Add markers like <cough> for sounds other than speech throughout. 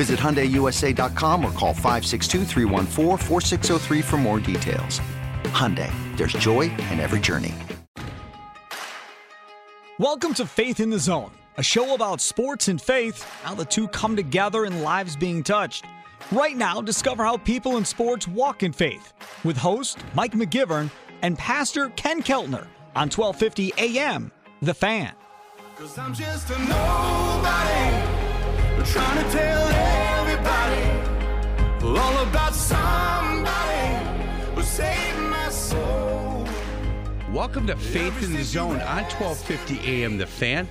Visit HyundaiUSA.com or call 562 for more details. Hyundai, there's joy in every journey. Welcome to Faith in the Zone, a show about sports and faith, how the two come together and lives being touched. Right now, discover how people in sports walk in faith with host Mike McGivern and Pastor Ken Keltner on 1250 AM, The Fan. I'm just a nobody. Trying to tell everybody all about somebody who saved my soul. Welcome to Faith in the Zone on 1250 AM The Fan.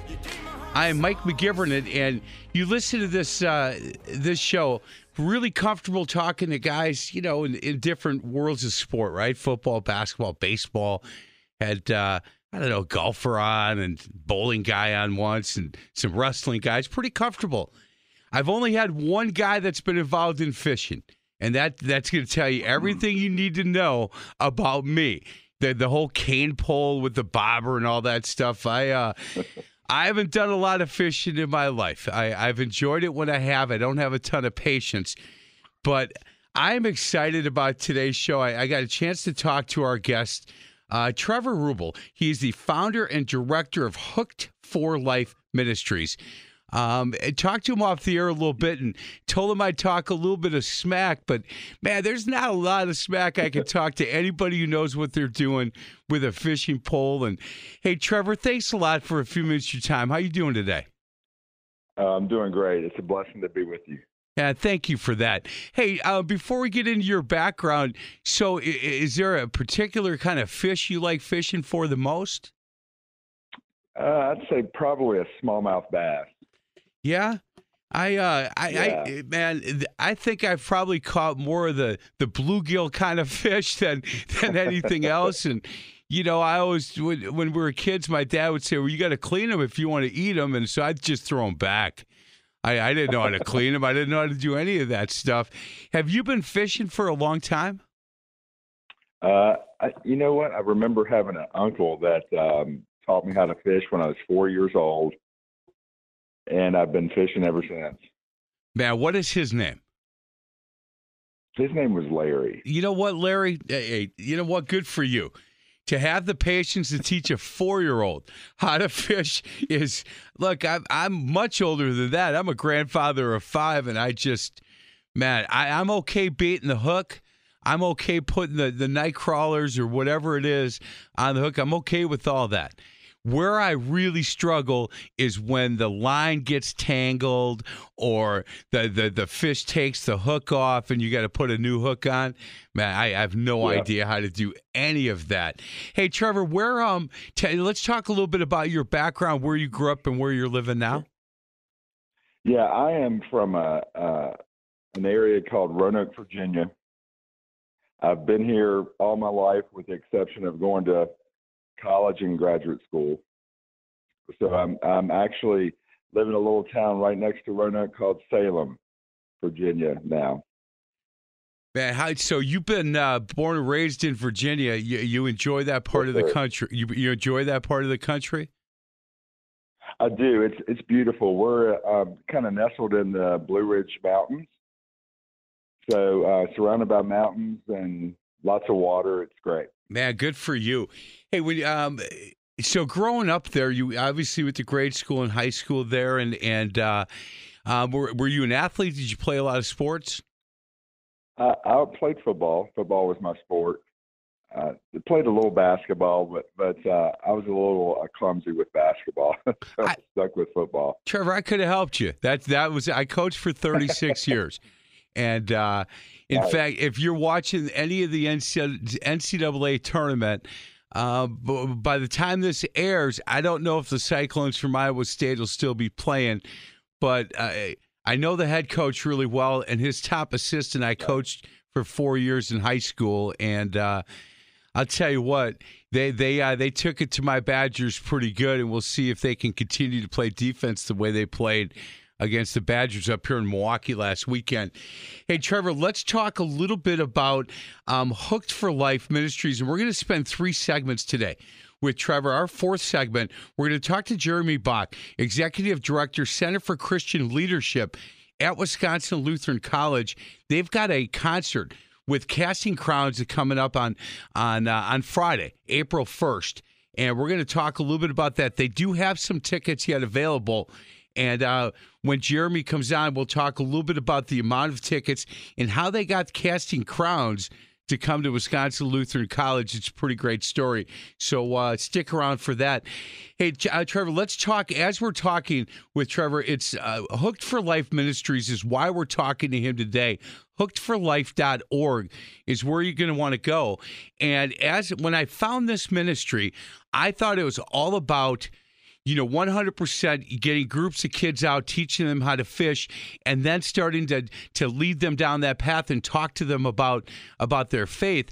I am Mike McGivern, and you listen to this uh, this show. Really comfortable talking to guys, you know, in, in different worlds of sport, right? Football, basketball, baseball. Had uh, I don't know, golfer on and bowling guy on once, and some wrestling guys. Pretty comfortable I've only had one guy that's been involved in fishing, and that that's going to tell you everything you need to know about me. The the whole cane pole with the bobber and all that stuff. I uh, I haven't done a lot of fishing in my life. I, I've enjoyed it when I have. I don't have a ton of patience, but I'm excited about today's show. I, I got a chance to talk to our guest. Uh, Trevor Rubel. He's the founder and director of Hooked for Life Ministries. Um, talked to him off the air a little bit and told him I'd talk a little bit of smack, but man, there's not a lot of smack I can talk to anybody who knows what they're doing with a fishing pole. And hey, Trevor, thanks a lot for a few minutes of your time. How you doing today? Uh, I'm doing great. It's a blessing to be with you. Yeah, thank you for that. Hey, uh, before we get into your background, so is there a particular kind of fish you like fishing for the most? Uh, I'd say probably a smallmouth bass. Yeah. I, uh, I, yeah. I, man, I think I've probably caught more of the the bluegill kind of <laughs> fish than than anything else. And you know, I always when, when we were kids, my dad would say, "Well, you got to clean them if you want to eat them," and so I'd just throw them back. I, I didn't know how to clean them. I didn't know how to do any of that stuff. Have you been fishing for a long time? Uh, I, you know what? I remember having an uncle that um, taught me how to fish when I was four years old and I've been fishing ever since. Man, what is his name? His name was Larry. You know what, Larry? Hey, you know what? Good for you. To have the patience to teach a four-year-old how to fish is look. I'm I'm much older than that. I'm a grandfather of five, and I just, man, I, I'm okay baiting the hook. I'm okay putting the the night crawlers or whatever it is on the hook. I'm okay with all that. Where I really struggle is when the line gets tangled or the, the, the fish takes the hook off and you got to put a new hook on. Man, I, I have no yeah. idea how to do any of that. Hey, Trevor, where um, t- let's talk a little bit about your background, where you grew up, and where you're living now. Yeah, I am from a, uh, an area called Roanoke, Virginia. I've been here all my life, with the exception of going to college and graduate school. So I'm I'm actually living in a little town right next to Roanoke called Salem, Virginia now. Man, how, so you've been uh, born and raised in Virginia. You, you enjoy that part yes, of the sir. country. You, you enjoy that part of the country. I do. It's it's beautiful. We're um, kind of nestled in the Blue Ridge Mountains, so uh, surrounded by mountains and lots of water. It's great. Man, good for you. Hey, when um, so growing up there, you obviously went to grade school and high school there, and and uh, um, were were you an athlete? Did you play a lot of sports? I, I played football. Football was my sport. Uh, played a little basketball, but but uh, I was a little uh, clumsy with basketball, <laughs> so I, I stuck with football. Trevor, I could have helped you. That that was I coached for 36 <laughs> years, and uh, in right. fact, if you're watching any of the NCAA tournament. Uh, by the time this airs, I don't know if the Cyclones from Iowa State will still be playing, but uh, I know the head coach really well, and his top assistant I coached for four years in high school, and uh, I'll tell you what, they they uh, they took it to my Badgers pretty good, and we'll see if they can continue to play defense the way they played against the Badgers up here in Milwaukee last weekend. Hey, Trevor, let's talk a little bit about um, Hooked for Life Ministries, and we're going to spend three segments today with Trevor. Our fourth segment, we're going to talk to Jeremy Bach, Executive Director, Center for Christian Leadership at Wisconsin Lutheran College. They've got a concert with Casting Crowns coming up on on uh, on Friday, April first, and we're going to talk a little bit about that. They do have some tickets yet available. And uh, when Jeremy comes on, we'll talk a little bit about the amount of tickets and how they got casting crowns to come to Wisconsin Lutheran College. It's a pretty great story. So uh, stick around for that. Hey, uh, Trevor, let's talk. As we're talking with Trevor, it's uh, Hooked for Life Ministries is why we're talking to him today. Hookedforlife.org is where you're going to want to go. And as when I found this ministry, I thought it was all about you know, 100% getting groups of kids out, teaching them how to fish, and then starting to to lead them down that path and talk to them about about their faith.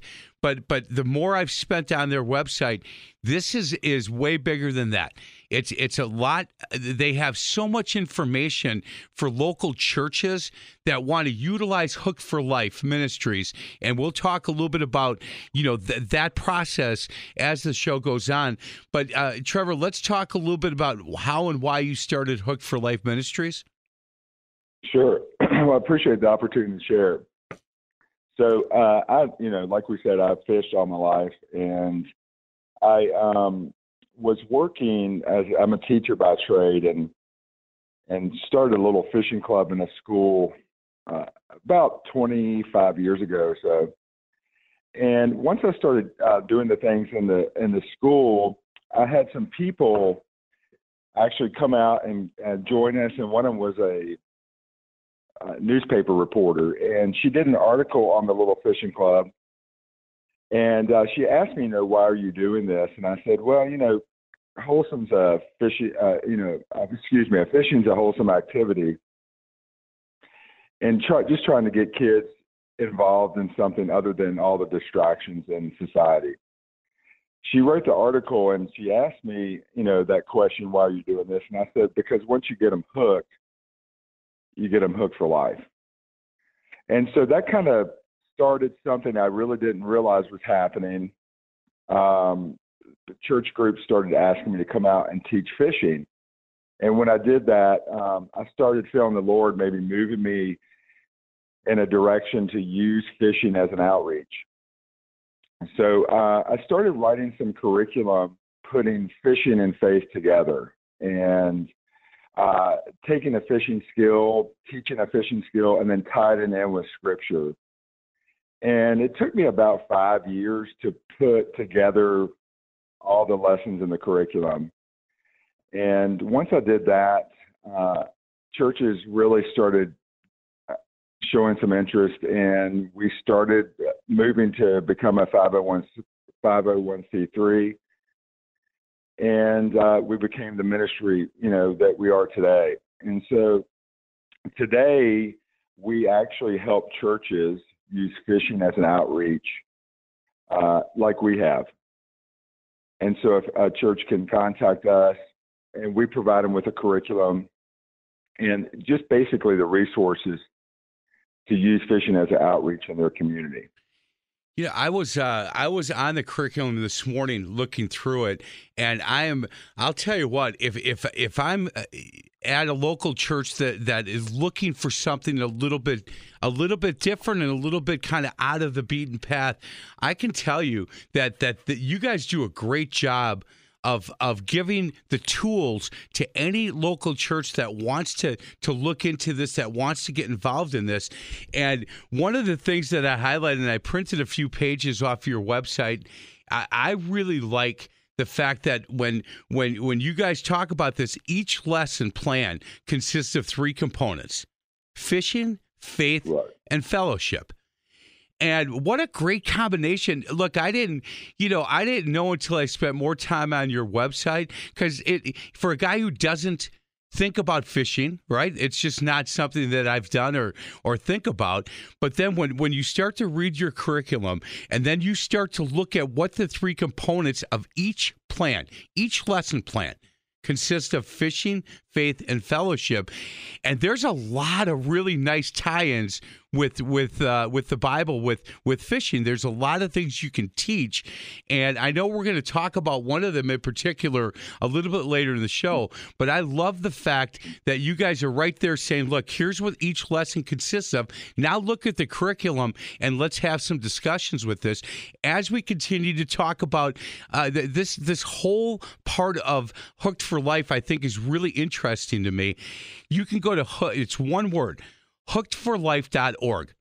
But but the more I've spent on their website, this is is way bigger than that. It's it's a lot. They have so much information for local churches that want to utilize Hook for Life Ministries, and we'll talk a little bit about you know th- that process as the show goes on. But uh, Trevor, let's talk a little bit about how and why you started Hook for Life Ministries. Sure. <clears throat> well, I appreciate the opportunity to share. So uh, I, you know, like we said, I've fished all my life, and I um, was working as I'm a teacher by trade, and and started a little fishing club in a school uh, about 25 years ago or so. And once I started uh, doing the things in the in the school, I had some people actually come out and, and join us, and one of them was a uh, newspaper reporter, and she did an article on the Little Fishing Club. And uh, she asked me, you know, why are you doing this? And I said, well, you know, wholesome's a fishing, uh, you know, uh, excuse me, fishing's a wholesome activity, and try, just trying to get kids involved in something other than all the distractions in society. She wrote the article and she asked me, you know, that question, why are you doing this? And I said, because once you get them hooked, you get them hooked for life. And so that kind of started something I really didn't realize was happening. Um, the church group started asking me to come out and teach fishing. And when I did that, um, I started feeling the Lord maybe moving me in a direction to use fishing as an outreach. So uh, I started writing some curriculum putting fishing and faith together. And uh, taking a fishing skill, teaching a fishing skill, and then tied it in with scripture. And it took me about five years to put together all the lessons in the curriculum. And once I did that, uh, churches really started uh, showing some interest, and we started moving to become a 501 501c3 and uh, we became the ministry, you know, that we are today. And so today we actually help churches use fishing as an outreach, uh, like we have. And so if a church can contact us, and we provide them with a curriculum and just basically the resources to use fishing as an outreach in their community. You know, I was uh, I was on the curriculum this morning looking through it, and I am. I'll tell you what. If if if I'm uh, at a local church that that is looking for something a little bit a little bit different and a little bit kind of out of the beaten path, I can tell you that that, that you guys do a great job of of giving the tools to any local church that wants to to look into this, that wants to get involved in this. And one of the things that I highlighted, and I printed a few pages off your website, I, I really like the fact that when when when you guys talk about this, each lesson plan consists of three components: fishing, faith, Right. and fellowship. And what a great combination. Look, I didn't, you know, I didn't know until I spent more time on your website because it, for a guy who doesn't think about fishing, right? It's just not something that I've done or or think about. But then when when you start to read your curriculum and then you start to look at what the three components of each plan, each lesson plan consists of fishing, faith, and fellowship. And there's a lot of really nice tie-ins with with uh, with the Bible with with fishing. There's a lot of things you can teach, and I know we're going to talk about one of them in particular a little bit later in the show. But I love the fact that you guys are right there saying, "Look, here's what each lesson consists of. Now look at the curriculum and let's have some discussions with this as we continue to talk about uh, th- this this whole part of Hooked for Life. I think is really interesting to me. You can go to it's one word hookedforlife.org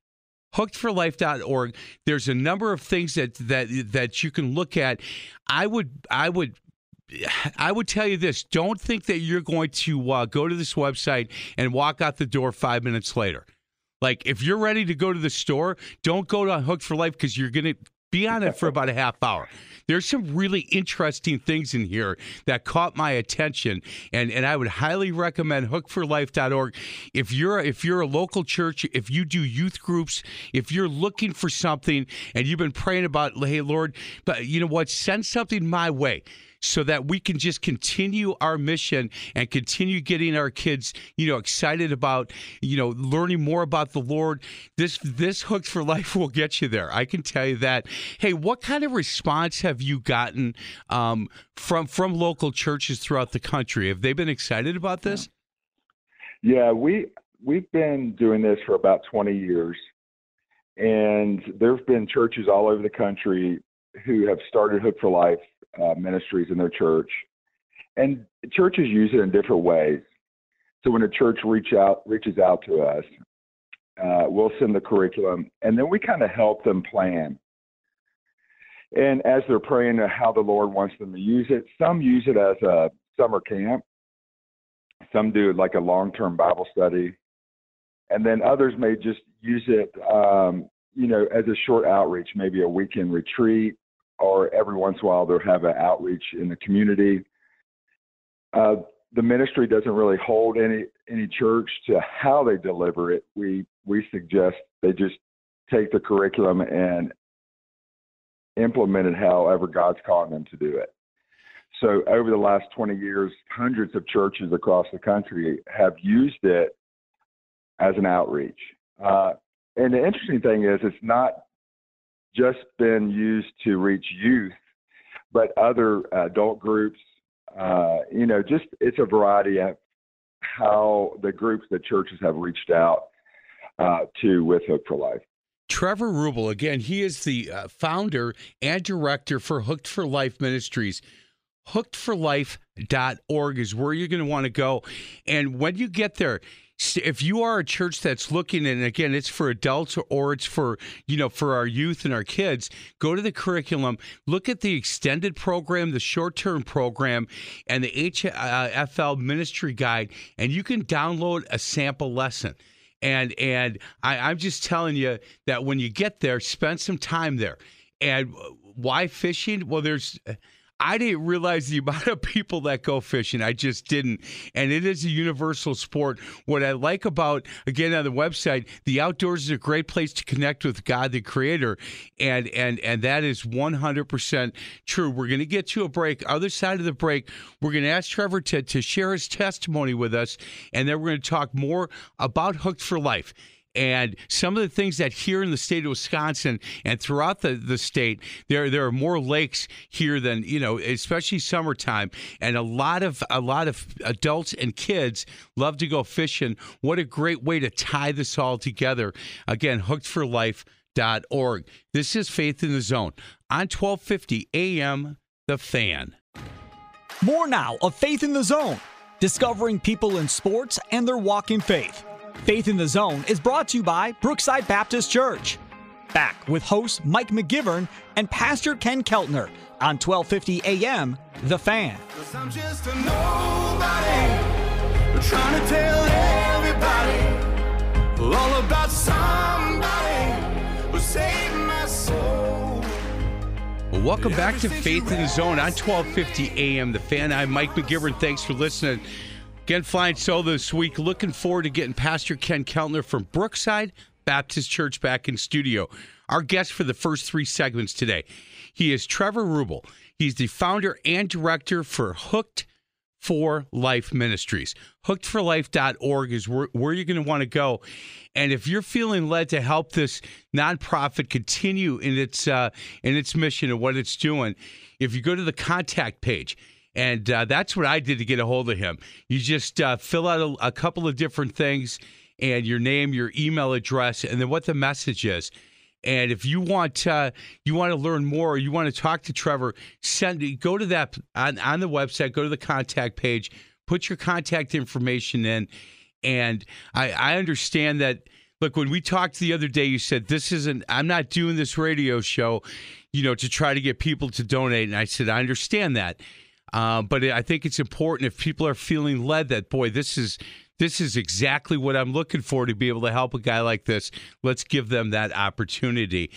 hookedforlife.org there's a number of things that that that you can look at. I would i would I would tell you this: don't think that you're going to uh, go to this website and walk out the door five minutes later. Like if you're ready to go to the store, don't go to Hooked for Life because you're to be on it for <laughs> about a half hour. There's some really interesting things in here that caught my attention, and, and I would highly recommend hookforlife.org. If you're if you're a local church, if you do youth groups, if you're looking for something and you've been praying about, hey Lord, but you know what, send something my way so that we can just continue our mission and continue getting our kids, you know, excited about, you know, learning more about the Lord. This this Hooked for Life will get you there. I can tell you that. Hey, what kind of response have you gotten um, from from local churches throughout the country? Have they been excited about this? Yeah, we we've been doing this for about 20 years, and there've been churches all over the country who have started Hook for Life uh, ministries in their church, and churches use it in different ways. So when a church reach out reaches out to us, uh, we'll send the curriculum, and then we kind of help them plan. And as they're praying how the Lord wants them to use it, some use it as a summer camp. Some do like a long-term Bible study, and then others may just use it, um, you know, as a short outreach, maybe a weekend retreat, or every once in a while they'll have an outreach in the community. Uh, the ministry doesn't really hold any any church to how they deliver it. We we suggest they just take the curriculum and implement it however God's calling them to do it. So over the last 20 years, hundreds of churches across the country have used it as an outreach. Uh, and the interesting thing is, it's not just been used to reach youth, but other adult groups. Uh, you know, just it's a variety of how the groups that churches have reached out uh, to with Hook for Life. Trevor Rubel, again, he is the uh, founder and director for Hooked for Life Ministries. hookedforlife.org is where you're going to want to go. And when you get there, if you are a church that's looking and again it's for adults or, it's for you know for our youth and our kids go to the curriculum look at the extended program the short-term program and the hfl uh, ministry guide and you can download a sample lesson and and I, I'm just telling you that when you get there, spend some time there. And uh, why fishing? Well, there's. I didn't realize the amount of people that go fishing. I just didn't. And it is a universal sport. What I like about, again, on the website, the outdoors is a great place to connect with God, the creator. And and and that is 100% true. We're going to get to a break. Other side of the break, we're going to ask Trevor to, to share his testimony with us. And then we're going to talk more about Hooked for Life and some of the things that here in the state of Wisconsin and throughout the, the state, there there are more lakes here than you know, especially summertime, and a lot of a lot of adults and kids love to go fishing. What a great way to tie this all together! Again, hookedforlife.org. This is Faith in the Zone on 1250 AM. The Fan. More now of Faith in the Zone, discovering people in sports and their walk in faith. Faith in the Zone is brought to you by Brookside Baptist Church. Back with host Mike McGivern and Pastor Ken Keltner on 1250 AM The Fan. I'm just a nobody, trying to tell everybody all about somebody who saved my soul. Well, welcome back to Faith in the Zone on 1250 AM The Fan. I'm Mike McGivern. Thanks for listening. Again, flying solo this week. Looking forward to getting Pastor Ken Keltner from Brookside Baptist Church back in studio. Our guest for the first three segments today. He is Trevor Rubel. He's the founder and director for Hooked for Life Ministries. Hookedforlife.org is where, where you're going to want to go. And if you're feeling led to help this nonprofit continue in its uh, in its mission and what it's doing, if you go to the contact page, and uh, that's what I did to get a hold of him. You just uh, fill out a, a couple of different things and your name, your email address, and then what the message is. And if you want uh, you want to learn more, or you want to talk to Trevor, send go to that on, on the website. Go to the contact page, put your contact information in, and I, I understand that. Look, when we talked the other day, you said this isn't. I'm not doing this radio show, you know, to try to get people to donate. And I said I understand that, uh, but I think it's important if people are feeling led that boy, this is this is exactly what I'm looking for to be able to help a guy like this. Let's give them that opportunity.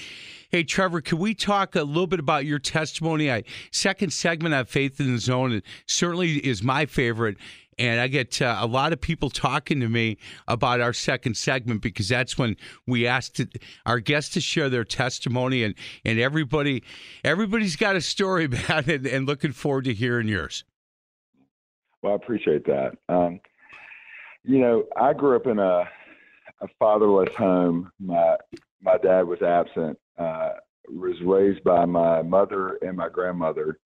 Hey, Trevor, can we talk a little bit about your testimony? I second segment of Faith in the Zone it certainly is my favorite. And I get uh, a lot of people talking to me about our second segment because that's when we asked our guests to share their testimony, and, and everybody everybody's got a story, <laughs> about it, and looking forward to hearing yours. Well, I appreciate that. Um, you know, I grew up in a a fatherless home. My my dad was absent. Uh, was raised by my mother and my grandmother,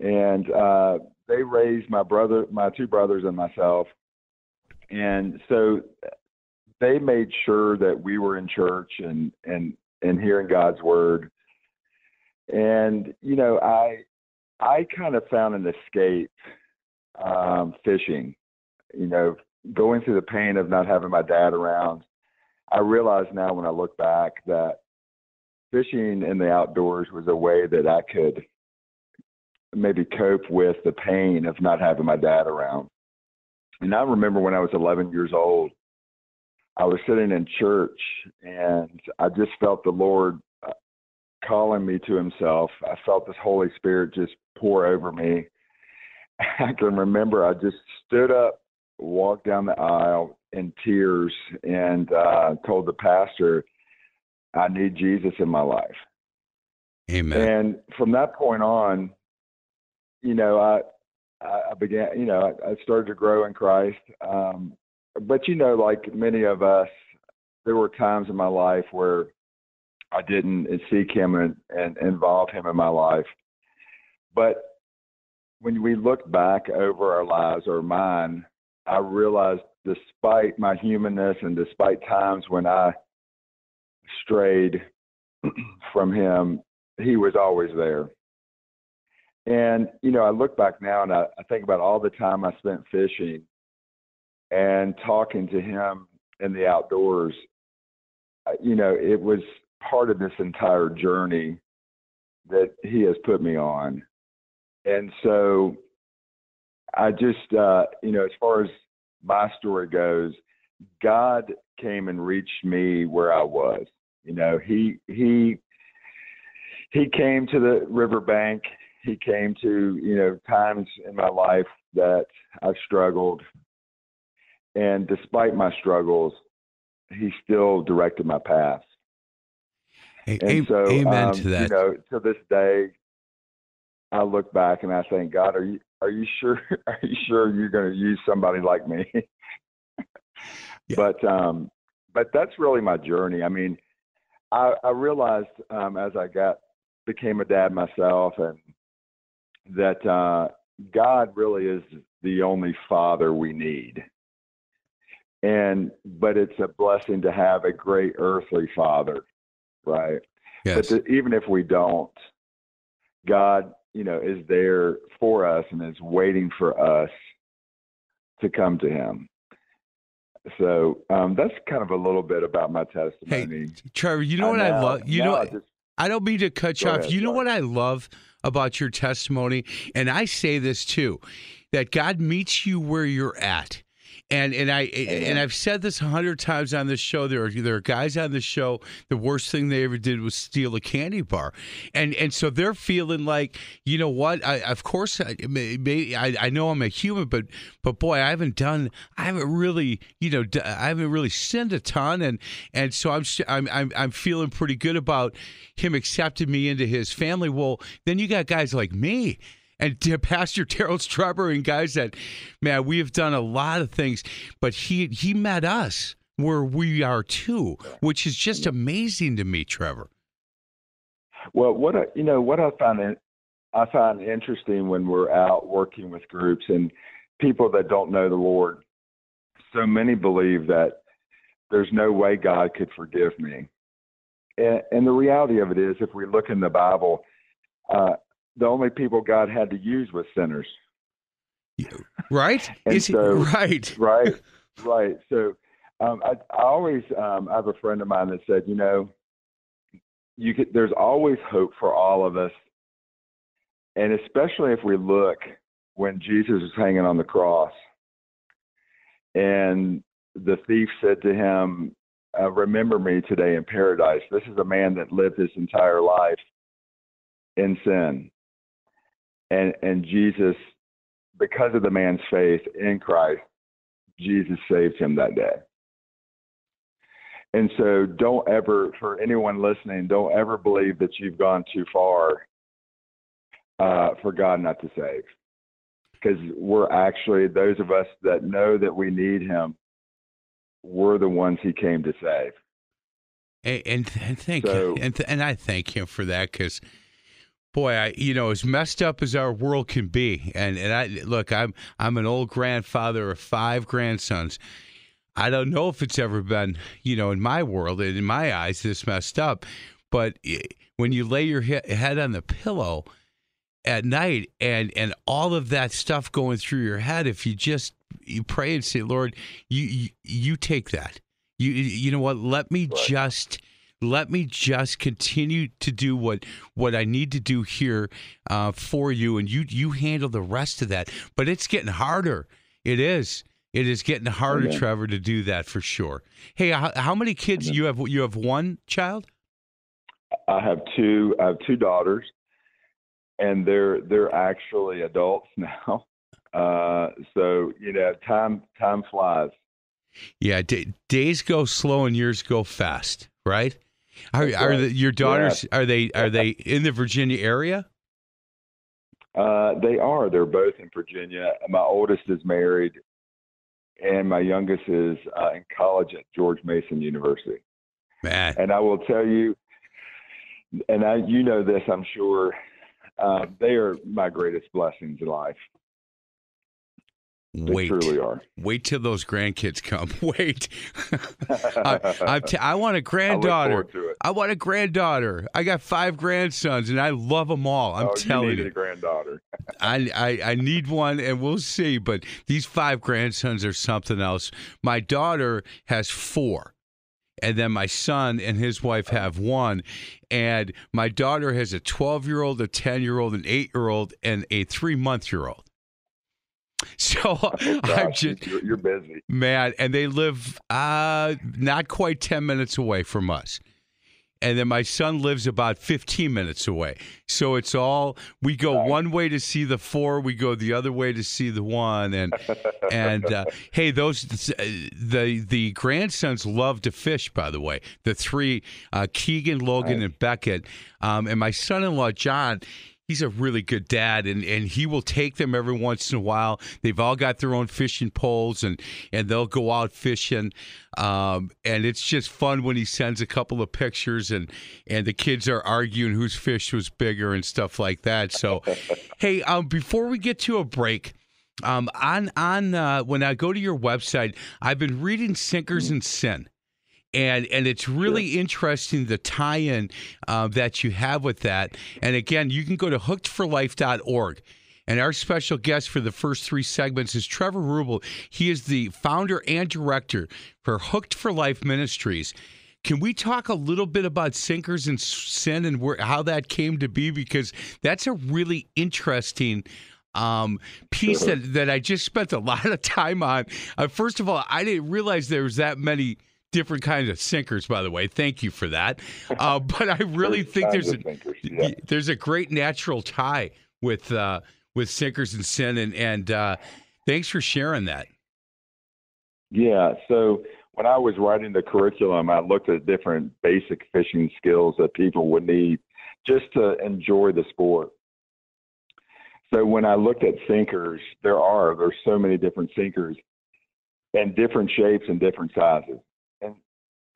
and uh, they raised my brother, my two brothers, and myself. And so they made sure that we were in church and and and hearing God's word. And you know, I I kind of found an escape um, fishing you know, going through the pain of not having my dad around, I realize now when I look back that fishing in the outdoors was a way that I could maybe cope with the pain of not having my dad around. And I remember when I was 11 years old, I was sitting in church and I just felt the Lord uh, calling me to Himself. I felt this Holy Spirit just pour over me. <laughs> I can remember I just stood up walked down the aisle in tears and uh, told the pastor, I need Jesus in my life. Amen. And from that point on, you know, I I began, you know, I, started to grow in Christ. Um, but you know, like many of us, there were times in my life where I didn't seek Him and, and involve Him in my life. But when we look back over our lives or mine, I realized despite my humanness and despite times when I strayed <clears throat> from him, he was always there. And, you know, I look back now and I, I think about all the time I spent fishing and talking to him in the outdoors. You know, it was part of this entire journey that he has put me on. And so I just, uh, you know, as far as my story goes, God came and reached me where I was. You know, he he he came to the riverbank. He came to you know times in my life that I've struggled, and despite my struggles, he still directed my path. and so, amen um, to that. You know, to this day, I look back and I think, God, are you are you sure <laughs> are you sure you're going to use somebody like me yeah. but um but that's really my journey i mean i i realized um as i got became a dad myself and that uh god really is the only father we need and but it's a blessing to have a great earthly father right yes. but the, even if we don't god you know, is there for us and is waiting for us to come to Him. So um, that's kind of a little bit about my testimony. Hey, Trevor, you know what I love? You know, I, just, I, don't mean to cut you off. Ahead, you know what I love about your testimony, and I say this too, that God meets you where you're at. And and I and I've said this a hundred times on this show. There are there are guys on the show. The worst thing they ever did was steal a candy bar, and and so they're feeling like you know what? I, of course, I, I I know I'm a human, but but boy, I haven't done. I haven't really you know I haven't really sinned a ton, and and so I'm I'm I'm, I'm feeling pretty good about him accepting me into his family. Well, then you got guys like me and to Pastor Terrell Strubber and guys that, man, we have done a lot of things, but he he met us where we are too, which is just amazing to me, Trevor. Well, what I, you know, what I find I find interesting when we're out working with groups and people that don't know the Lord. So many believe that there's no way God could forgive me, and, and the reality of it is, if we look in the Bible, uh, the only people God had to use was sinners. Right? <laughs> and so, right. <laughs> Right. Right. So um, I, I always um, I have a friend of mine that said, you know, you could, there's always hope for all of us, and especially if we look when Jesus was hanging on the cross, and the thief said to him, uh, "Remember me today in paradise." This is a man that lived his entire life in sin, and and Jesus, because of the man's faith in Christ, Jesus saved him that day. And so don't ever, for anyone listening, don't ever believe that you've gone too far uh, for God not to save. Because we're actually, those of us that know that we need Him, we're the ones He came to save. And, and, thank so, and, th- and I thank Him for that because boy, I you know as messed up as our world can be, and and I look, I'm I'm an old grandfather of five grandsons. I don't know if it's ever been, you know, in my world and in my eyes, this messed up. But when you lay your head on the pillow at night and and all of that stuff going through your head, if you just you pray and say, Lord, you you, you take that. You you know what? Let me just let me just continue to do what what I need to do here uh, for you, and you you handle the rest of that. But it's getting harder. It is. It is getting harder, okay. Trevor, to do that for sure. Hey, how, how many kids okay. you have? You have one child. I have two. I have two daughters, and they're they're actually adults <laughs> now. Uh, so you know, time time flies. Yeah, d- days go slow and years go fast, right? Are, are the, your daughters yeah. are they are they in the Virginia area? Uh, they are. They're both in Virginia. My oldest is married, and my youngest is uh, in college at George Mason University. Man, and I will tell you, and I, you know this, I'm sure. Uh, they are my greatest blessings in life. They Wait, truly are. Wait till those grandkids come. <laughs> Wait, <laughs> I, t- I want a granddaughter. I, I want a granddaughter. I got five grandsons, and I love them all. I'm oh, telling you, you, a granddaughter. <laughs> I, I I need one, and we'll see. But these five grandsons are something else. My daughter has four and then my son and his wife have one and my daughter has a 12 year old a 10 year old an 8 year old and a 3 month year old <laughs> So I'm just you're, you're, busy, man. And they live uh, not quite ten minutes away from us. And then my son lives about 15 minutes away. So it's all we go right. one way to see the four, we go the other way to see the one. And and uh, hey, those the the grandsons love to fish. By the way, the three uh, Keegan, Logan, right. and Beckett, um, and my son-in-law John he's a really good dad and, and he will take them every once in a while. They've all got their own fishing poles and, and they'll go out fishing. Um, and it's just fun when he sends a couple of pictures and, and the kids are arguing whose fish was bigger and stuff like that. So, <laughs> hey, um, before we get to a break, um, on on uh, when I go to your website, I've been reading Sinkers and Sin and and it's really sure. interesting the tie-in uh, that you have with that. And again, you can go to hookedforlife.org. And our special guest for the first three segments is Trevor Rubel. He is the founder and director for Hooked for Life Ministries. Can we talk a little bit about sinkers and sin and where, how that came to be? Because that's a really interesting um, piece that, that I just spent a lot of time on. Uh, first of all, I didn't realize there was that many different kinds of sinkers. By the way, thank you for that. Uh, <laughs> but I really think there's a yeah. there's a great natural tie with uh, with sinkers and sin, and and uh, thanks for sharing that. Yeah. So when I was writing the curriculum, I looked at different basic fishing skills that people would need just to enjoy the sport. So when I looked at sinkers, there are there's so many different sinkers and different shapes and different sizes.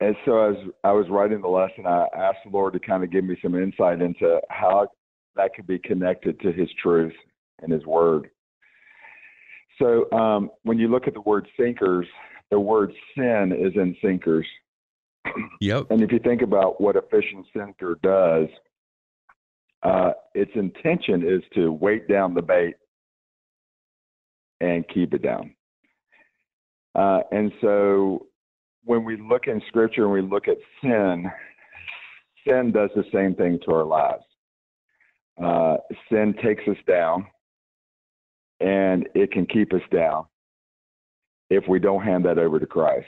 And so as I was writing the lesson, I asked the Lord to kind of give me some insight into how that could be connected to His truth and His Word. So um, when you look at the word sinkers, the word sin is in sinkers. <clears throat> Yep. And if you think about what a fishing sinker does, uh, its intention is to weight down the bait and keep it down. Uh, and so when we look in scripture and we look at sin, sin does the same thing to our lives. Uh, sin takes us down and it can keep us down if we don't hand that over to Christ.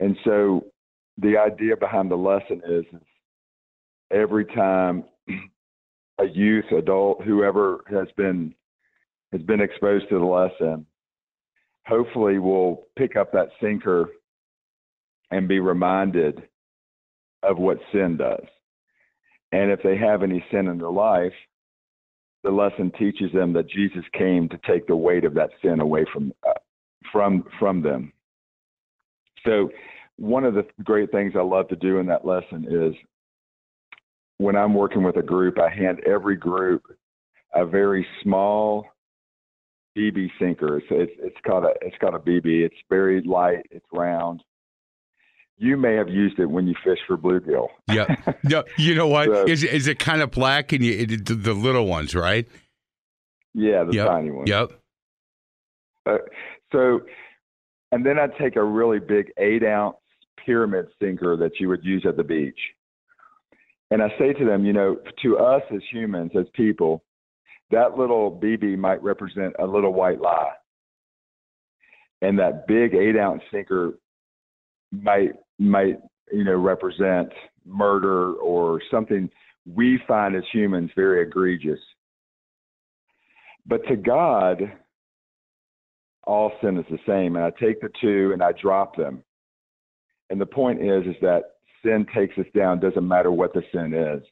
And so the idea behind the lesson is, is every time a youth, adult, whoever has been has been exposed to the lesson, hopefully will pick up that sinker and be reminded of what sin does. And if they have any sin in their life, the lesson teaches them that Jesus came to take the weight of that sin away from uh, from from them. So one of the great things I love to do in that lesson is when I'm working with a group, I hand every group a very small BB sinker. It's it's, it's got a it's got a BB. It's very light. It's round. You may have used it when you fish for bluegill. yeah, <laughs> yeah. You know what? so, is is it kind of black and you it, the little ones, right? Yeah, the yep. tiny ones. Yep. Uh, so, and then I'd take a really big eight ounce pyramid sinker that you would use at the beach. And I say to them, you know, to us as humans, as people, that little BB might represent a little white lie. And that big eight ounce sinker might might, you know, represent murder or something we find as humans very egregious. But to God, all sin is the same. And I take the two and I drop them. And the point is, is that sin takes us down, doesn't matter what the sin is.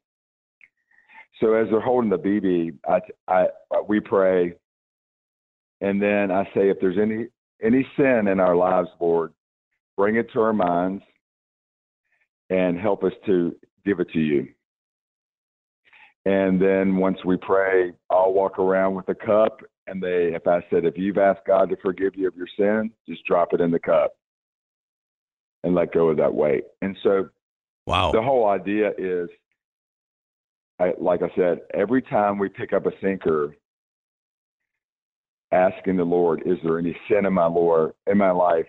So as they're holding the BB, I, I, we pray, and then I say, if there's any any sin in our lives, Lord, bring it to our minds, and help us to give it to you. And then once we pray, I'll walk around with a cup, and they, if I said, if you've asked God to forgive you of your sin, just drop it in the cup and let go of that weight. And so Wow. The whole idea is, I, like I said, every time we pick up a sinker, asking the Lord, is there any sin in my Lord in my life?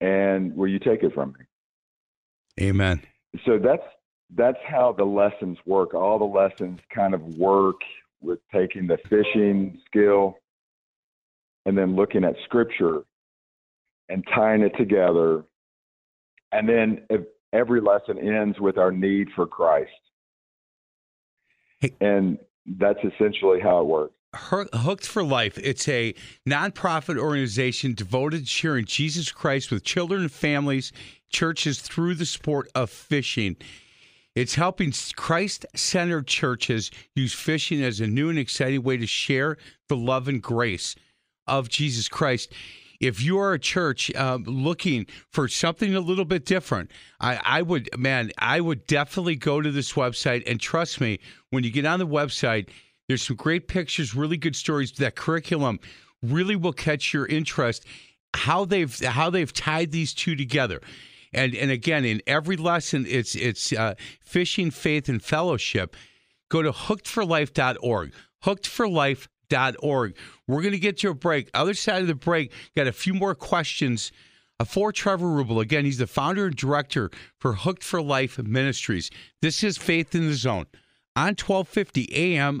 And will you take it from me? Amen. So that's that's how the lessons work. All the lessons kind of work with taking the fishing skill and then looking at scripture and tying it together. And then if, every lesson ends with our need for Christ. Hey. And that's essentially how it works. Hooked for Life. It's a nonprofit organization devoted to sharing Jesus Christ with children and families, churches through the sport of fishing. It's helping Christ centered churches use fishing as a new and exciting way to share the love and grace of Jesus Christ if you are a church um, looking for something a little bit different, I, I would, man, I would definitely go to this website. And trust me, when you get on the website, there's some great pictures, really good stories. That curriculum really will catch your interest. how they've how they've tied these two together. And and again, in every lesson, it's it's uh, fishing, faith, and fellowship. Go to hookedforlife.org. Hookedforlife.org. We're going to get to a break. Other side of the break, got a few more questions uh, for Trevor Rubel. Again, he's the founder and director for Hooked for Life Ministries. This is Faith in the Zone on 1250 AM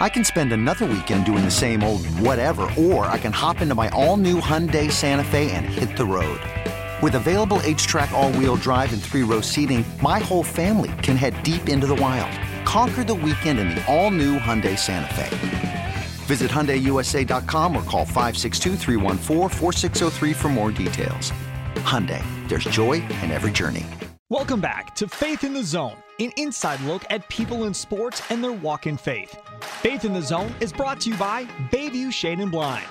I can spend another weekend doing the same old whatever, or I can hop into my all new Hyundai Santa Fe and hit the road. With available HTRAC, all wheel drive, and three row seating, my whole family can head deep into the wild. Conquer the weekend in the all new Hyundai Santa Fe. Visit HyundaiUSA.com or call 562 for more details. Hyundai, there's joy in every journey. Welcome back to Faith in the Zone, an inside look at people in sports and their walk in faith. Faith in the Zone is brought to you by Bayview Shade and Blind.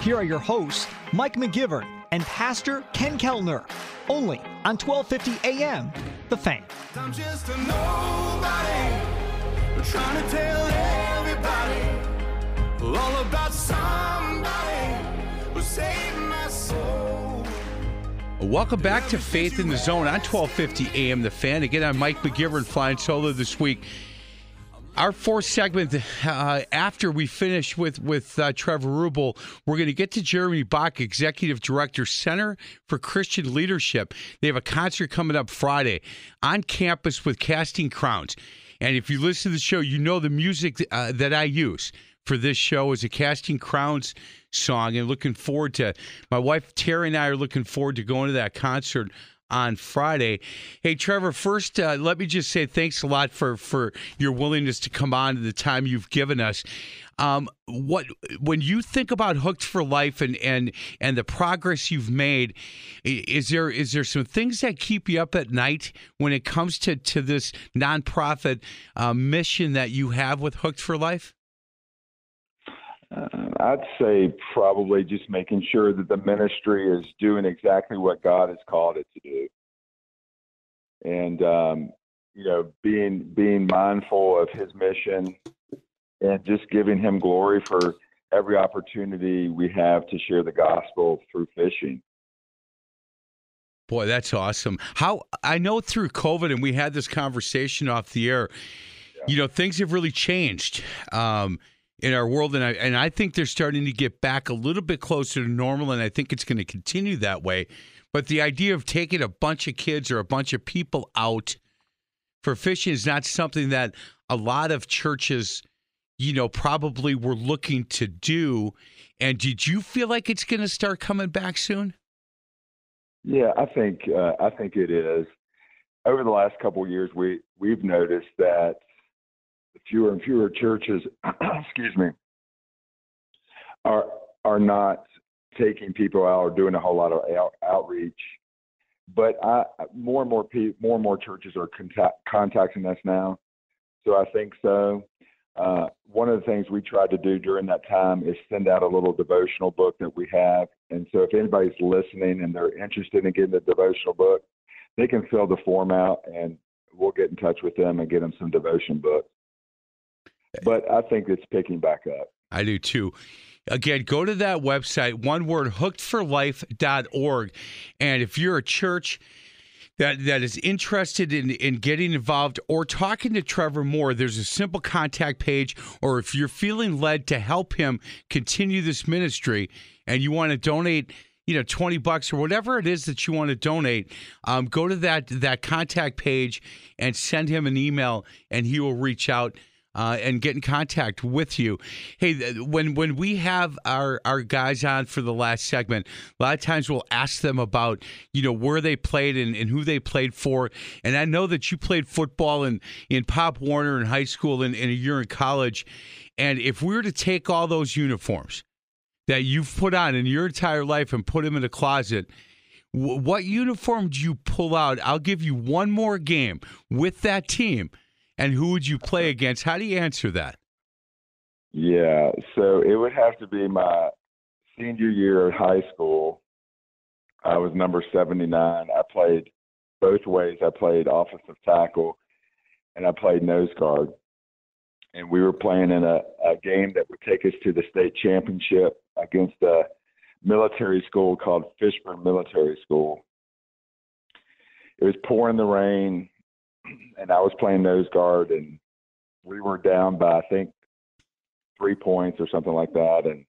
Here are your hosts, Mike McGivern and Pastor Ken Keltner, only on 1250 AM, The Fan. I'm just a nobody, trying to tell everybody all about somebody who saved my soul. Welcome back to Faith in the Zone on 1250 AM The Fan. Again, I'm Mike McGivern flying solo this week. Our fourth segment, uh, after we finish with with uh, Trevor Rubel, we're going to get to Jeremy Bach, Executive Director, Center for Christian Leadership. They have a concert coming up Friday on campus with Casting Crowns. And if you listen to the show, you know the music uh, that I use for this show is a Casting Crowns song. And looking forward to my wife Terry and I are looking forward to going to that concert on Friday. Hey, Trevor, first, uh, let me just say thanks a lot for, for your willingness to come on and the time you've given us. Um, what when you think about Hooked for Life and and and the progress you've made, is there is there some things that keep you up at night when it comes to to this nonprofit uh, mission that you have with Hooked for Life? Uh, I'd say probably just making sure that the ministry is doing exactly what God has called it to do, and um, you know, being being mindful of His mission, and just giving Him glory for every opportunity we have to share the gospel through fishing. Boy, that's awesome. How I know through COVID, and we had this conversation off the air. Yeah. You know, things have really changed. Um, in our world, and I and I think they're starting to get back a little bit closer to normal, and I think it's going to continue that way. But the idea of taking a bunch of kids or a bunch of people out for fishing is not something that a lot of churches, you know, probably were looking to do. And did you feel like it's going to start coming back soon? Yeah, I think uh, I think it is. Over the last couple years, we we've noticed that fewer and fewer churches, <clears throat> excuse me, are are not taking people out or doing a whole lot of out, outreach. But I, more and more people, more and more churches are contact, contacting us now. So I think so. Uh, one of the things we tried to do during that time is send out a little devotional book that we have. And so if anybody's listening and they're interested in getting the devotional book, they can fill the form out and we'll get in touch with them and get them some devotion books. But I think it's picking back up. I do too. Again, go to that website, one word, hookedforlife.org. And if you're a church that, that is interested in, in getting involved or talking to Trevor Moore, there's a simple contact page. Or if you're feeling led to help him continue this ministry and you want to donate, you know, 20 bucks or whatever it is that you want to donate, um, go to that, that contact page and send him an email and he will reach out uh, and get in contact with you. Hey, when when we have our our guys on for the last segment, a lot of times we'll ask them about you know where they played and, and who they played for. And I know that you played football in in Pop Warner in high school and, and a year in college. And if we were to take all those uniforms that you've put on in your entire life and put them in a closet what uniform do you pull out? I'll give you one more game with that team and who would you play against? How do you answer that? Yeah, so it would have to be my senior year at high school. I was number 79. I played both ways. I played offensive tackle and I played nose guard. And we were playing in a, a game that would take us to the state championship against a military school called Fishburne Military School. It was pouring the rain <clears throat> and I was playing nose guard, and we were down by I think three points or something like that, and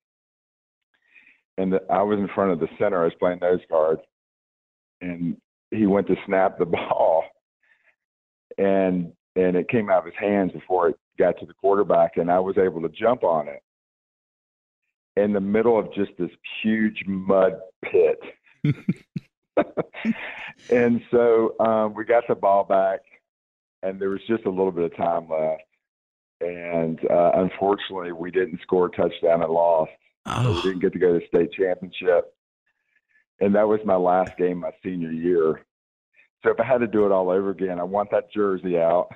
and the, I was in front of the center. I was playing nose guard, and he went to snap the <laughs> ball, and and it came out of his hands before it got to the quarterback, and I was able to jump on it in the middle of just this huge mud pit. <laughs> <laughs> and so um, we got the ball back, and there was just a little bit of time left. And uh, unfortunately, we didn't score a touchdown and lost. Oh. So we didn't get to go to the state championship. And that was my last game my senior year. So if I had to do it all over again, I want that jersey out.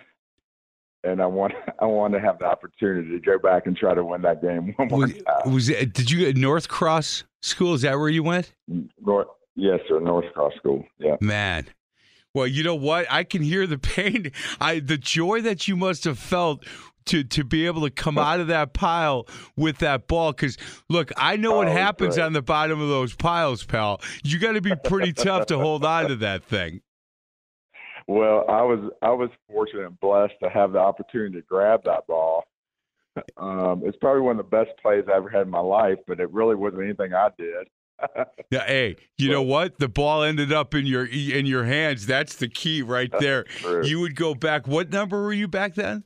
And I want <laughs> I want to have the opportunity to go back and try to win that game one more was, time. Was it, did you at North Cross School? Is that where you went? North, yes, sir. North Cross School. Yeah. Man, well, you know what? I can hear the <laughs> pain. I the joy that you must have felt to to be able to come out of that pile with that ball. Because look, I know what oh, happens great. on the bottom of those piles, pal. You got to be pretty tough to hold on to that thing. Well, I was I was fortunate and blessed to have the opportunity to grab that ball. Um, it's probably one of the best plays I ever had in my life, but it really wasn't anything I did. Yeah, hey, you know what? The ball ended up in your in your hands. That's the key right there. You would go back. What number were you back then?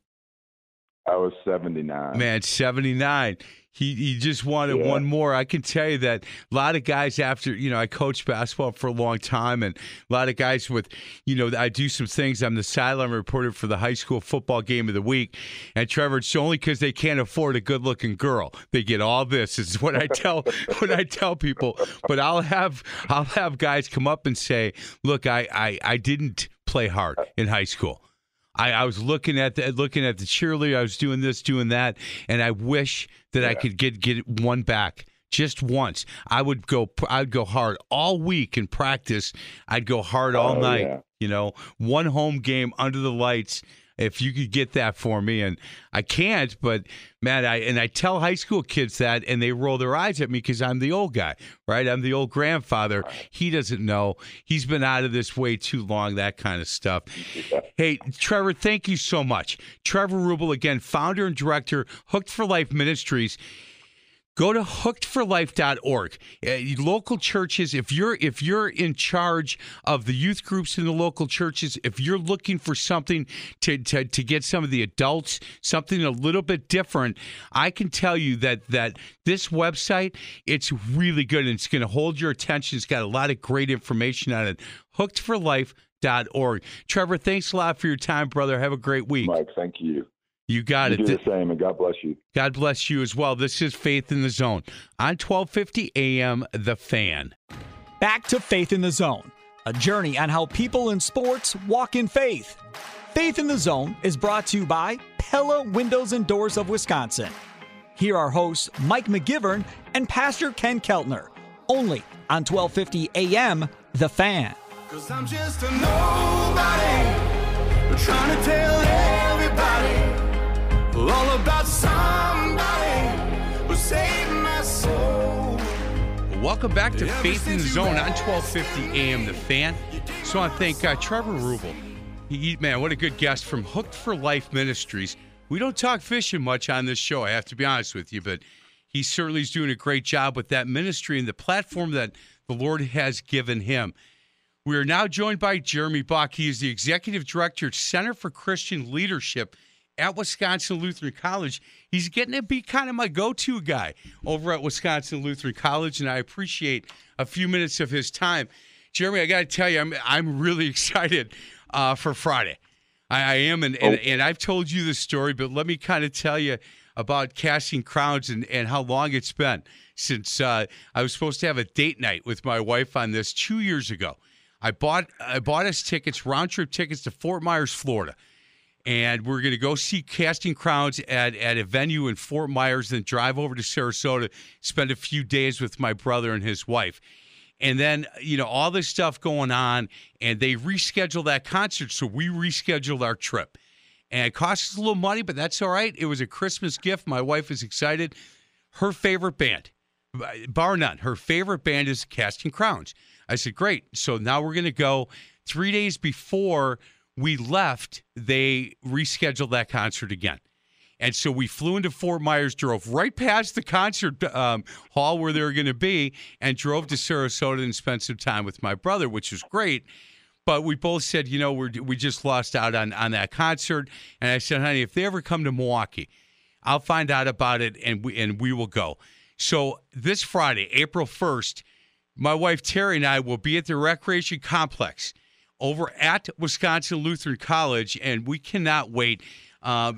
I was 79. Man, 79 he he just wanted yeah. one more. I can tell you that a lot of guys after you know I coached basketball for a long time, and a lot of guys with you know I do some things. I'm the sideline reporter for the high school football game of the week, and Trevor, it's only because they can't afford a good looking girl they get all this. Is what I tell <laughs> what I tell people. But I'll have I'll have guys come up and say, look, I I, I didn't play hard in high school. I, I was looking at the looking at the cheerleader. I was doing this, doing that, and I wish that yeah. I could get get one back just once. I would go. I'd go hard all week in practice. I'd go hard all oh, night. Yeah. You know, one home game under the lights if you could get that for me. And I can't, but man, I and I tell high school kids that, and they roll their eyes at me because I'm the old guy, right? I'm the old grandfather. He doesn't know. He's been out of this way too long. That kind of stuff. Hey, Trevor, thank you so much. Trevor Rubel again, founder and director, Hooked for Life Ministries. Go to hookedforlife.org uh, local churches if you're if you're in charge of the youth groups in the local churches if you're looking for something to, to, to get some of the adults something a little bit different i can tell you that that this website it's really good and it's going to hold your attention. It's got a lot of great information on it. hookedforlife.org trevor thanks a lot for your time brother. Have a great week. Mike, thank you. You got You it do the same, and God bless you. God bless you as well. This is Faith in the Zone on 1250 AM The Fan. Back to Faith in the Zone, a journey on how people in sports walk in faith. Faith in the Zone is brought to you by Pella Windows and Doors of Wisconsin. Here are hosts Mike McGivern and Pastor Ken Keltner, only on 1250 AM The Fan. All about somebody who saved my soul. Welcome back to Faith in the Zone on 1250 AM The Fan. So I want to thank uh, Trevor Rubel. He, man, what a good guest from Hooked for Life Ministries. We don't talk fishing much on this show, I have to be honest with you, but he certainly is doing a great job with that ministry and the platform that the Lord has given him. We are now joined by Jeremy Bach. He is the executive director at Center for Christian Leadership at Wisconsin Lutheran College. He's getting to be kind of my go to guy over at Wisconsin Lutheran College, and I appreciate a few minutes of his time. Jeremy, I got to tell you, I'm, I'm really <laughs> excited uh, for Friday. I, I am, and, and, and I've told you this story, but let me kind of tell you about casting crowns and, and how long it's been since uh, I was supposed to have a date night with my wife on this two years ago. I bought I bought us tickets, round trip tickets to Fort Myers, Florida, and we're going to go see Casting Crowns at at a venue in Fort Myers, then drive over to Sarasota, spend a few days with my brother and his wife. And then, you know, all this stuff going on, and they rescheduled that concert. So we rescheduled our trip. And it cost us a little money, but that's all right. It was a Christmas gift. My wife is excited. Her favorite band, bar none, her favorite band is Casting Crowns. I said, great. So now we're going to go. Three days before we left, they rescheduled that concert again. And so we flew into Fort Myers, drove right past the concert um, hall where they were going to be, and drove to Sarasota and spent some time with my brother, which was great. But we both said, you know, we we just lost out on, on that concert. And I said, honey, if they ever come to Milwaukee, I'll find out about it and we, and we will go. So this Friday, April 1st, my wife Terry and I will be at the recreation complex over at Wisconsin Lutheran College, and we cannot wait. Um,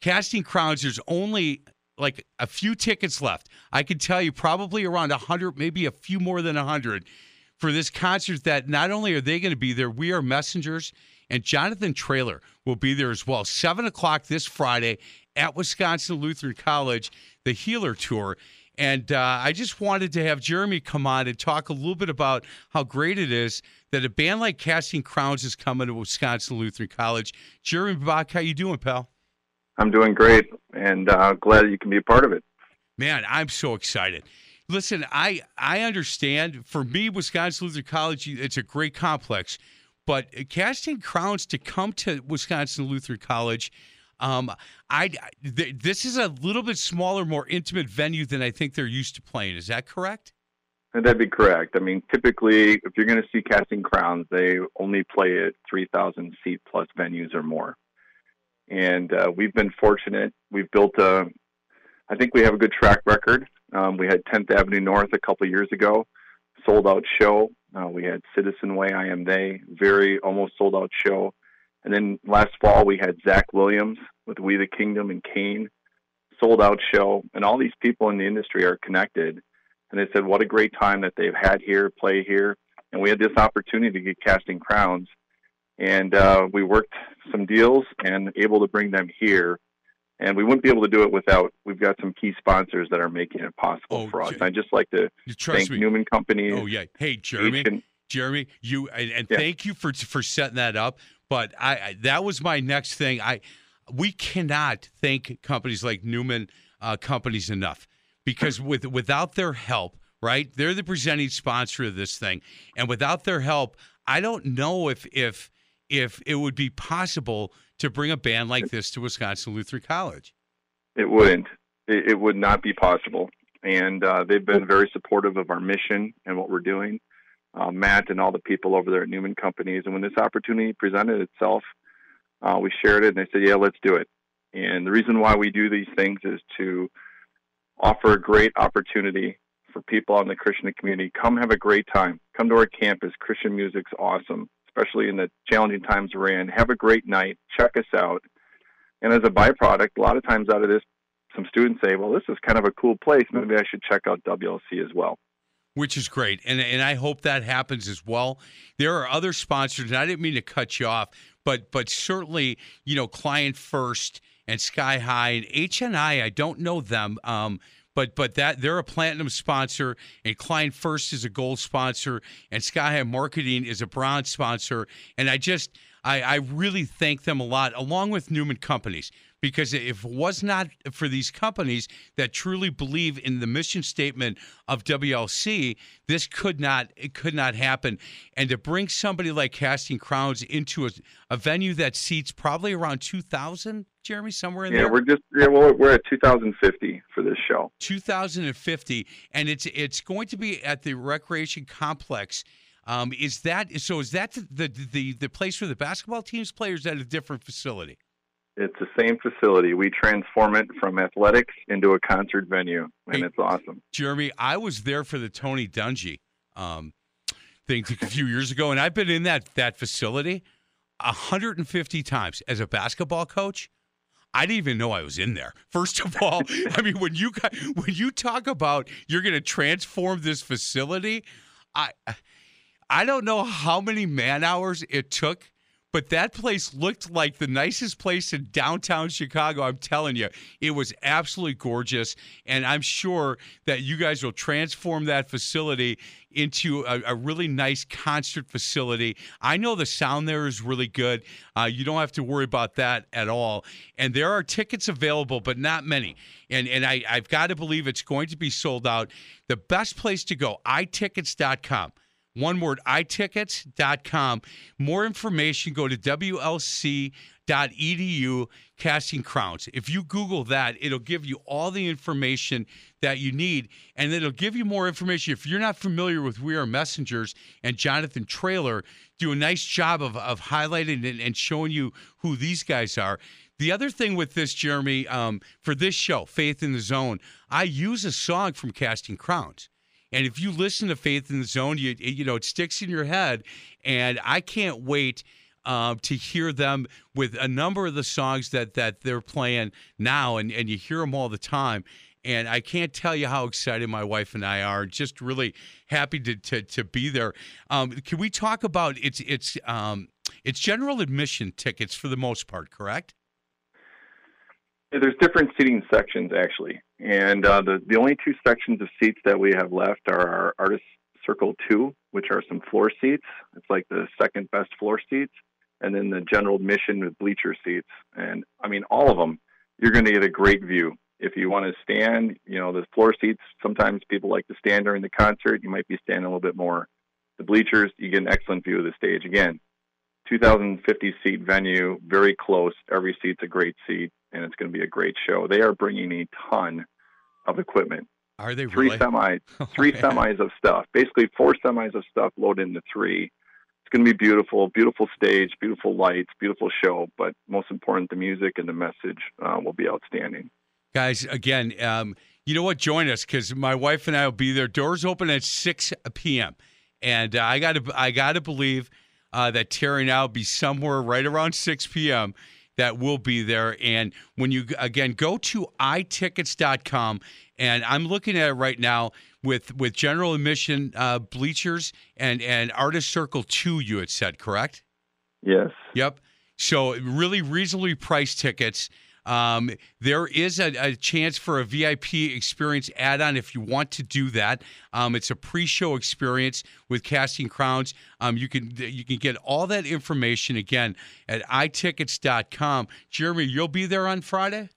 casting crowns, there's only like a few tickets left. I can tell you probably around 100, maybe a few more than 100 for this concert that not only are they going to be there, we are messengers, and Jonathan Traylor will be there as well. 7 o'clock this Friday at Wisconsin Lutheran College, the Healer Tour. And uh, I just wanted to have Jeremy come on and talk a little bit about how great it is that a band like Casting Crowns is coming to Wisconsin Lutheran College. Jeremy Bach, how you doing, pal? I'm doing great, and uh, glad you can be a part of it. Man, I'm so excited. Listen, I I understand. For me, Wisconsin Lutheran College, it's a great complex, but casting crowns to come to Wisconsin Lutheran College, um, I th- this is a little bit smaller, more intimate venue than I think they're used to playing. Is that correct? That'd be correct. I mean, typically, if you're going to see Casting Crowns, they only play at 3,000 seat plus venues or more. And uh, we've been fortunate. We've built a, I think we have a good track record. Um, we had 10th Avenue North a couple years ago, sold out show. Uh, we had Citizen Way, I Am They, very almost sold out show. And then last fall we had Zach Williams with We the Kingdom and Cain, sold out show. And all these people in the industry are connected. And they said, what a great time that they've had here, play here. And we had this opportunity to get casting crowns. And uh, we worked some deals and able to bring them here. And we wouldn't be able to do it without, we've got some key sponsors that are making it possible Oh, for us. And I'd just like to thank me. Newman Company. Oh yeah. Hey, Jeremy. Jeremy, you and, and Yeah. thank you for for setting that up. But I, I that was my next thing. I we cannot thank companies like Newman uh, companies enough because with without their help, right? They're the presenting sponsor of this thing, and without their help, I don't know if if if it would be possible to bring a band like this to Wisconsin Lutheran College. It wouldn't. It, it would not be possible. and uh, they've been very supportive of our mission and what we're doing. Uh, Matt and all the people over there at Newman Companies, and when this opportunity presented itself, uh, we shared it, and they said, "Yeah, let's do it." And the reason why we do these things is to offer a great opportunity for people in the Christian community. Come have a great time. Come to our campus. Christian music's awesome, especially in the challenging times we're in. Have a great night. Check us out. And as a byproduct, a lot of times out of this, some students say, well, this is kind of a cool place. Maybe I should check out WLC as well. Which is great. And, and I hope that happens as well. There are other sponsors, and I didn't mean to cut you off, but but certainly, you know, Client First and Sky High and HNI, I don't know them. Um, but but that they're a platinum sponsor and Client First is a gold sponsor and Sky High Marketing is a bronze sponsor and I just I, I really thank them a lot along with Newman Companies because if it was not for these companies that truly believe in the mission statement of WLC, this could not it could not happen. And to bring somebody like Casting Crowns into a, a venue that seats probably around two thousand, Jeremy, somewhere in yeah, there. we're just yeah, well, we're at 2050 for this show. 2050, and it's it's going to be at the recreation complex. Um, is that so? Is that the, the the place where the basketball teams play, or is that a different facility? It's the same facility. We transform it from athletics into a concert venue, and Hey. it's awesome. Jeremy, I was there for the Tony Dungy um, thing a few years ago, and I've been in that that facility 150 times as a basketball coach. I didn't even know I was in there. First of all, <laughs> I mean, when you got- when you talk about you're going to transform this facility, I I don't know how many man hours it took, but that place looked like the nicest place in downtown Chicago. I'm telling you, it was absolutely gorgeous. And I'm sure that you guys will transform that facility into a, a really nice concert facility. I know the sound there is really good. Uh, you don't have to worry about that at all. And there are tickets available, but not many. And and I, I've got to believe it's going to be sold out. The best place to go, itickets.com. One word, itickets.com. More information, go to WLC.edu casting crowns. If you Google that, it'll give you all the information that you need, and it'll give you more information. If you're not familiar with We Are Messengers and Jonathan Traylor do a nice job of, of highlighting and, and showing you who these guys are. The other thing with this, Jeremy, um, for this show, Faith in the Zone, I use a song from Casting Crowns. And if you listen to Faith in the Zone, you you know it sticks in your head. And I can't wait um, to hear them with a number of the songs that that they're playing now, and and you hear them all the time. And I can't tell you how excited my wife and I are. Just really happy to to, to be there. Um, can we talk about it's it's um, it's general admission tickets for the most part, correct? There's different seating sections actually, and uh, the the only two sections of seats that we have left are our artist circle two, which are some floor seats. It's like the second best floor seats, and then the general admission with bleacher seats. And I mean, all of them, you're going to get a great view. If you want to stand, you know, the floor seats. Sometimes people like to stand during the concert. You might be standing a little bit more. The bleachers, you get an excellent view of the stage. Again, 2,050 seat venue, very close. Every seat's a great seat, and it's going to be a great show. They are bringing a ton of equipment. Are they Three really? semis, <laughs> three man. semis of stuff. Basically, four semis of stuff loaded into three. It's going to be beautiful, beautiful stage, beautiful lights, beautiful show. But most important, the music and the message uh, will be outstanding. Guys, again, um, you know what? Join us because my wife and I will be there. Doors open at 6 p.m. And uh, I got to I got to believe uh, that Terry and I will be somewhere right around 6 p.m. that will be there. And when you, again, go to itickets.com, and I'm looking at it right now with, with general admission uh, bleachers and, and Artist Circle 2, you had said, correct? Yes. Yep. So really reasonably priced tickets. Um, there is a, a chance for a VIP experience add-on if you want to do that. Um, it's a pre-show experience with Casting Crowns. Um, you can you can get all that information again at itickets.com. Jeremy, you'll be there on Friday.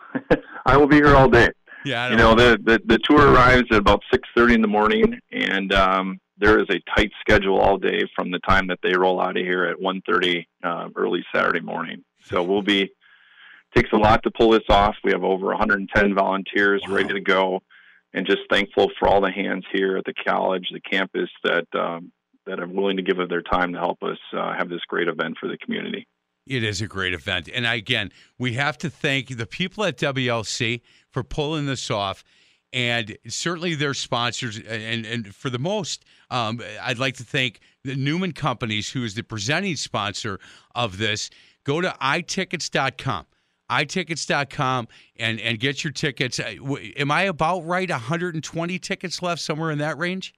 <laughs> I will be here all day. Yeah, you know the, the the tour arrives at about six thirty in the morning, and um, there is a tight schedule all day from the time that they roll out of here at one thirty uh, early Saturday morning. So we'll be takes a lot to pull this off. We have over 110 volunteers ready to go. and just thankful for all the hands here at the college, the campus that um, that are willing to give of their time to help us uh, have this great event for the community. It is a great event. And again, we have to thank the people at WLC for pulling this off and certainly their sponsors. And, and for the most, um, I'd like to thank the Newman Companies, who is the presenting sponsor of this. Go to itickets.com itickets.com and and get your tickets. Uh, am I about right? 120 tickets left, somewhere in that range.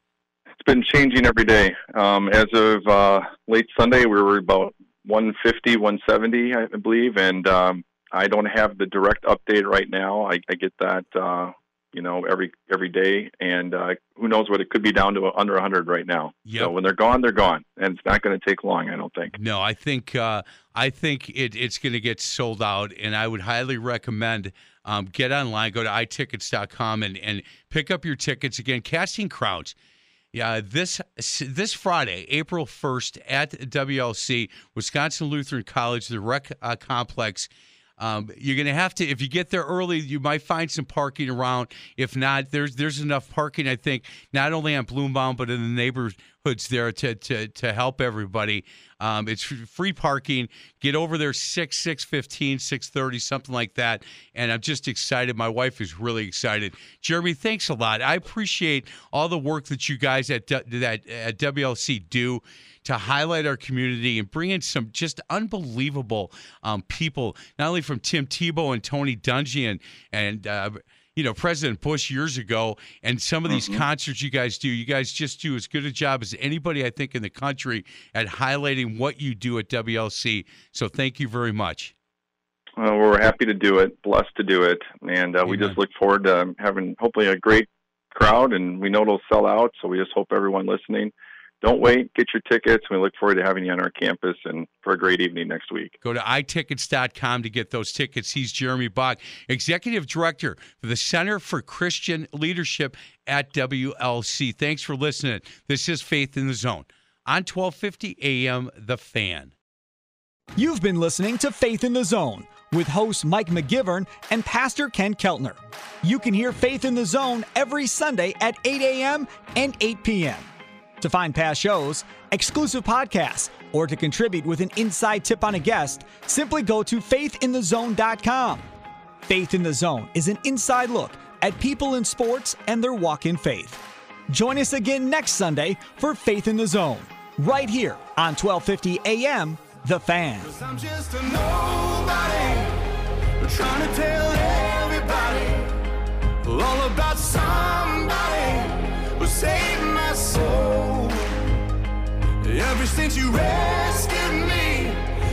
It's been changing every day. Um, as of uh, late Sunday, we were about 150, 170, I believe, and um, I don't have the direct update right now. I, I get that uh, you know every every day. And uh, who knows what it could be down to under 100 right now. Yep. so when they're gone they're gone. And it's not going to take long i don't think. No i think uh, i think it, it's going to get sold out. And i would highly recommend um, get online go to itickets.com and, and pick up your tickets. Again casting crowns yeah, this this Friday, April first, at WLC, Wisconsin Lutheran College, the Rec uh, Complex um, you're going to have to, if you get there early, you might find some parking around. If not, there's there's enough parking, I think, not only on Bluemound but in the there to to, to help everybody. Um, it's free parking. Get over there six six fifteen, six thirty, something like that. And I'm just excited. My wife is really excited. Jeremy, thanks a lot. I appreciate all the work that you guys at that at WLC do to highlight our community and bring in some just unbelievable um, people, not only from Tim Tebow and Tony Dungy and, and uh, you know, President Bush years ago, and some of these mm-hmm. concerts you guys do, you guys just do as good a job as anybody I think in the country at highlighting what you do at WLC. So thank you very much. Well, we're happy to do it, blessed to do it, and uh, we just look forward to having hopefully a great crowd, and we know it'll sell out. So we just hope everyone listening don't wait. Get your tickets. We look forward to having you on our campus and for a great evening next week. Go to itickets.com to get those tickets. He's Jeremy Bach, Executive Director for the Center for Christian Leadership at WLC. Thanks for listening. This is Faith in the Zone on 1250 AM The Fan. You've been listening to Faith in the Zone with host Mike McGivern and Pastor Ken Keltner. You can hear Faith in the Zone every Sunday at 8 a.m. and 8 p.m. To find past shows, exclusive podcasts, or to contribute with an inside tip on a guest, simply go to faithinthezone.com. Faith in the Zone is an inside look at people in sports and their walk in faith. Join us again next Sunday for Faith in the Zone, right here on 1250 AM, The Fan. All about somebody who saved. Ever since you rescued me,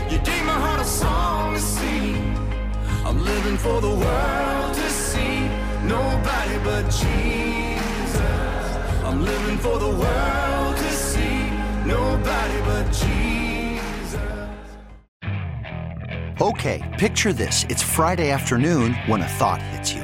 you gave my heart a song to sing. I'm living for the world to see, nobody but Jesus. I'm living for the world to see, nobody but Jesus. Okay, picture this. It's Friday afternoon when a thought hits you.